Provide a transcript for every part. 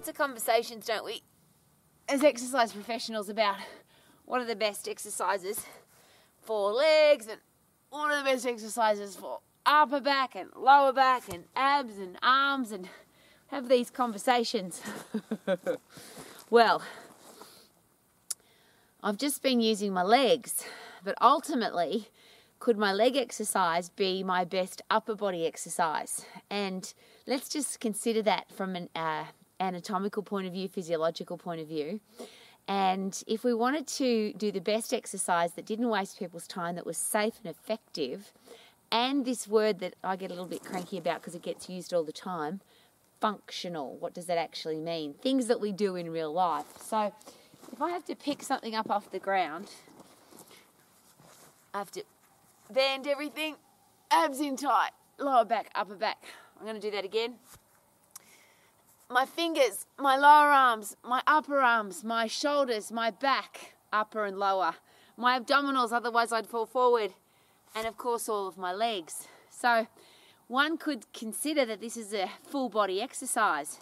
Lots of conversations, don't we, as exercise professionals about what are the best exercises for legs and what are the best exercises for upper back and lower back and abs and arms and have these conversations. well, I've just been using my legs, but ultimately, could my leg exercise be my best upper body exercise? And let's just consider that from an uh, anatomical point of view, physiological point of view. And if we wanted to do the best exercise that didn't waste people's time, that was safe and effective, and this word that I get a little bit cranky about because it gets used all the time functional. What does that actually mean? Things that we do in real life. So if I have to pick something up off the ground, I have to bend everything, abs in tight, lower back, upper back. I'm going to do that again. My fingers, my lower arms, my upper arms, my shoulders, my back, upper and lower, my abdominals, otherwise I'd fall forward, and of course all of my legs. So one could consider that this is a full body exercise.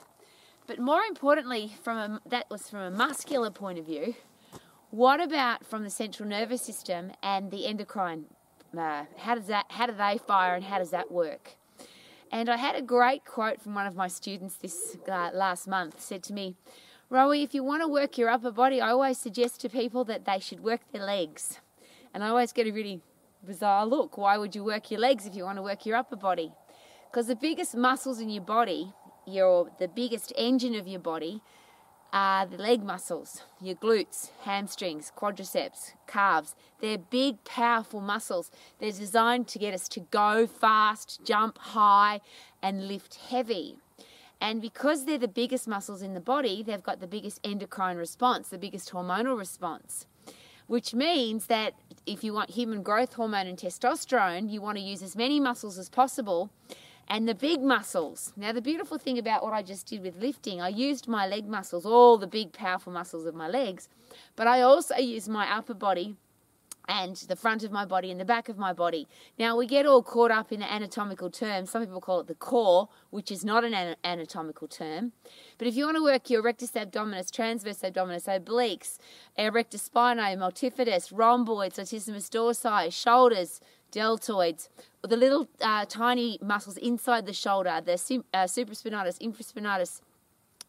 But more importantly, from a, that was from a muscular point of view. What about from the central nervous system and the endocrine? Uh, how does that? How do they fire, and how does that work? And I had a great quote from one of my students this uh, last month. Said to me, "Rowie, if you want to work your upper body, I always suggest to people that they should work their legs." And I always get a really bizarre look. Why would you work your legs if you want to work your upper body? Because the biggest muscles in your body your the biggest engine of your body are the leg muscles, your glutes, hamstrings, quadriceps, calves. They're big, powerful muscles. They're designed to get us to go fast, jump high, and lift heavy. And because they're the biggest muscles in the body, they've got the biggest endocrine response, the biggest hormonal response. Which means that if you want human growth hormone and testosterone, you want to use as many muscles as possible and the big muscles. Now, the beautiful thing about what I just did with lifting, I used my leg muscles, all the big, powerful muscles of my legs, but I also used my upper body and the front of my body and the back of my body. Now, we get all caught up in the anatomical terms. Some people call it the core, which is not an anatomical term. But if you want to work your rectus abdominis, transverse abdominis, obliques, erector spinae, multifidus, rhomboids, latissimus dorsi, shoulders, deltoids, the little uh, tiny muscles inside the shoulder, the uh, supraspinatus, infraspinatus,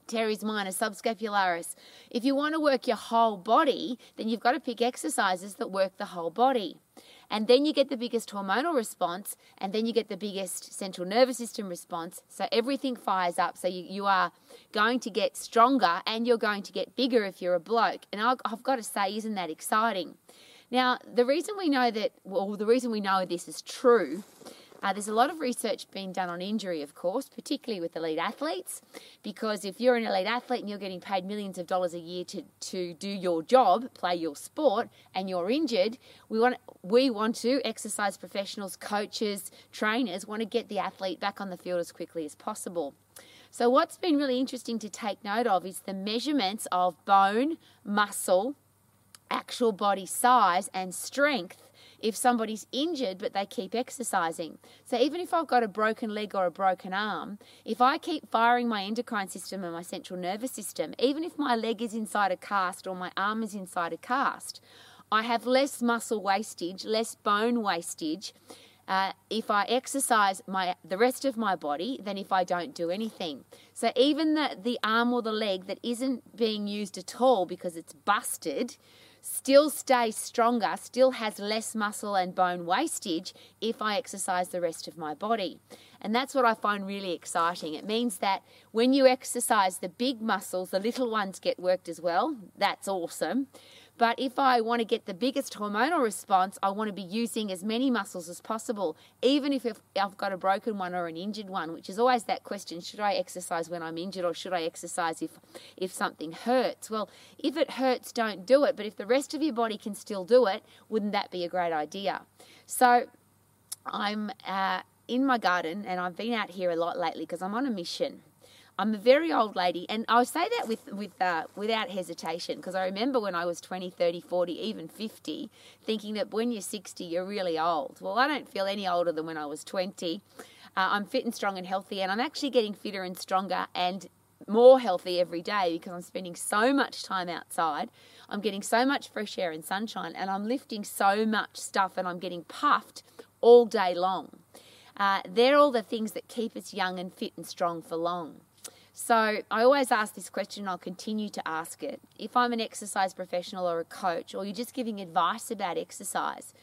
teres minor, subscapularis. If you want to work your whole body, then you've got to pick exercises that work the whole body. And then you get the biggest hormonal response, and then you get the biggest central nervous system response. So everything fires up. So you, you are going to get stronger and you're going to get bigger if you're a bloke. And I've, I've got to say, isn't that exciting? Now, the reason we know that, well, the reason we know this is true, uh, there's a lot of research being done on injury, of course, particularly with elite athletes, because if you're an elite athlete and you're getting paid millions of dollars a year to, to do your job, play your sport, and you're injured, we want we want to exercise professionals, coaches, trainers want to get the athlete back on the field as quickly as possible. So, what's been really interesting to take note of is the measurements of bone, muscle, actual body size and strength if somebody's injured but they keep exercising. So even if I've got a broken leg or a broken arm, if I keep firing my endocrine system and my central nervous system, even if my leg is inside a cast or my arm is inside a cast, I have less muscle wastage, less bone wastage. Uh, if I exercise my the rest of my body than if I don't do anything. So even the, the arm or the leg that isn't being used at all because it's busted, still stays stronger, still has less muscle and bone wastage if I exercise the rest of my body. And that's what I find really exciting. It means that when you exercise the big muscles, the little ones get worked as well. That's awesome. But if I want to get the biggest hormonal response, I want to be using as many muscles as possible, even if I've got a broken one or an injured one, which is always that question should I exercise when I'm injured or should I exercise if, if something hurts? Well, if it hurts, don't do it. But if the rest of your body can still do it, wouldn't that be a great idea? So I'm uh, in my garden and I've been out here a lot lately because I'm on a mission. I'm a very old lady, and I say that with with uh, without hesitation because I remember when I was 20, 30, 40, even 50, thinking that when you're 60, you're really old. Well, I don't feel any older than when I was 20. Uh, I'm fit and strong and healthy, and I'm actually getting fitter and stronger and more healthy every day because I'm spending so much time outside. I'm getting so much fresh air and sunshine, and I'm lifting so much stuff, and I'm getting puffed all day long. Uh, they're all the things that keep us young and fit and strong for long. So I always ask this question, and I'll continue to ask it. If I'm an exercise professional or a coach, or you're just giving advice about exercise,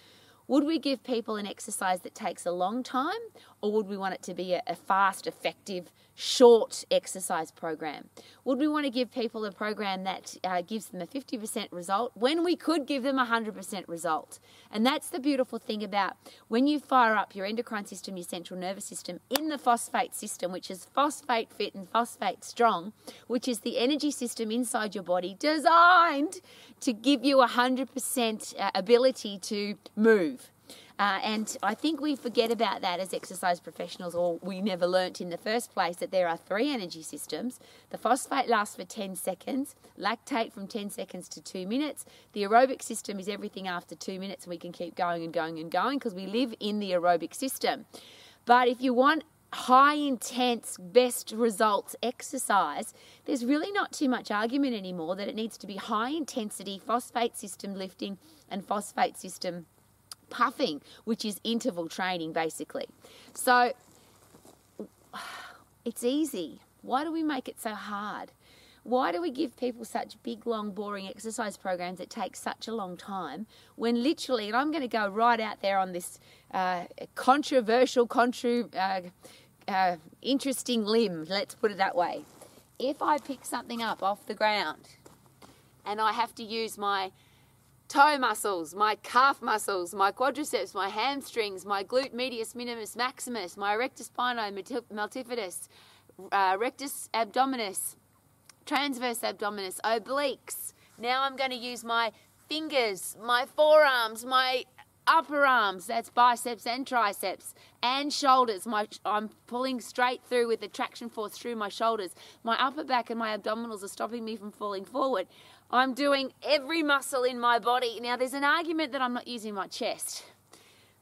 would we give people an exercise that takes a long time, or would we want it to be a, a, fast, effective, short exercise program? Would we want to give people a program that uh, gives them a 50% result when we could give them a 100% result? And that's the beautiful thing about when you fire up your endocrine system, your central nervous system, in the phosphate system, which is phosphate fit and phosphate strong, which is the energy system inside your body designed to give you a 100% uh, ability to move. Uh, and I think we forget about that as exercise professionals, or we never learnt in the first place that there are three energy systems. The phosphate lasts for 10 seconds, lactate from 10 seconds to two minutes. The aerobic system is everything after two minutes, and we can keep going and going and going because we live in the aerobic system. But if you want high intense, best results exercise, there's really not too much argument anymore that it needs to be high intensity phosphate system lifting and phosphate system puffing, which is interval training basically. So it's easy. Why do we make it so hard? Why do we give people such big, long, boring exercise programs that take such a long time when literally, and I'm going to go right out there on this uh, controversial, contra, uh, uh, interesting limb, let's put it that way. If I pick something up off the ground and I have to use my toe muscles, my calf muscles, my quadriceps, my hamstrings, my glute medius minimus maximus, my rectus spinae multifidus, uh, rectus abdominis, transverse abdominis, obliques. Now I'm going to use my fingers, my forearms, my upper arms, that's biceps and triceps, and shoulders. My, I'm pulling straight through with the traction force through my shoulders. My upper back and my abdominals are stopping me from falling forward. I'm doing every muscle in my body. Now, there's an argument that I'm not using my chest.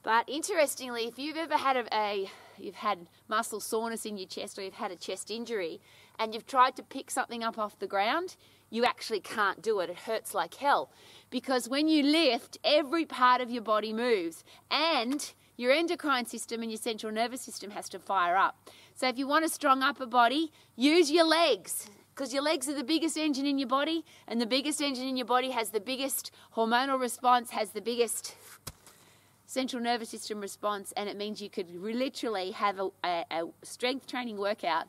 But interestingly, if you've ever had a, a you've had muscle soreness in your chest or you've had a chest injury and you've tried to pick something up off the ground, you actually can't do it. It hurts like hell. Because when you lift, every part of your body moves and your endocrine system and your central nervous system has to fire up. So if you want a strong upper body, use your legs because your legs are the biggest engine in your body, and the biggest engine in your body has the biggest hormonal response, has the biggest central nervous system response, and it means you could literally have a, a, a strength training workout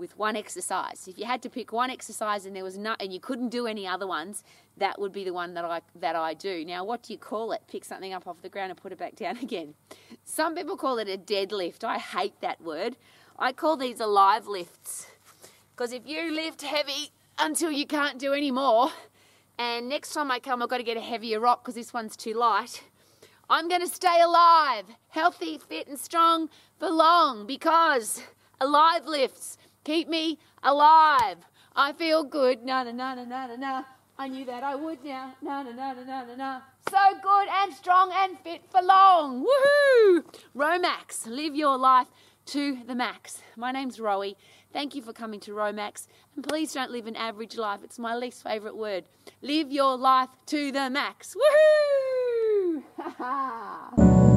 with one exercise. If you had to pick one exercise and there was no, and you couldn't do any other ones, that would be the one that I that I do. Now, what do you call it? Pick something up off the ground and put it back down again. Some people call it a deadlift. I hate that word. I call these alive lifts because if you lift heavy until you can't do any more, and next time I come, I've got to get a heavier rock because this one's too light. I'm going to stay alive, healthy, fit, and strong for long because alive lifts keep me alive. I feel good. Na na na na na na na. I knew that I would now. Na na na na na na na. So good and strong and fit for long. Woohoo! Romax, live your life to the max. My name's Rowie Thank you for coming to Romax. And please don't live an average life. It's my least favourite word. Live your life to the max. Woohoo!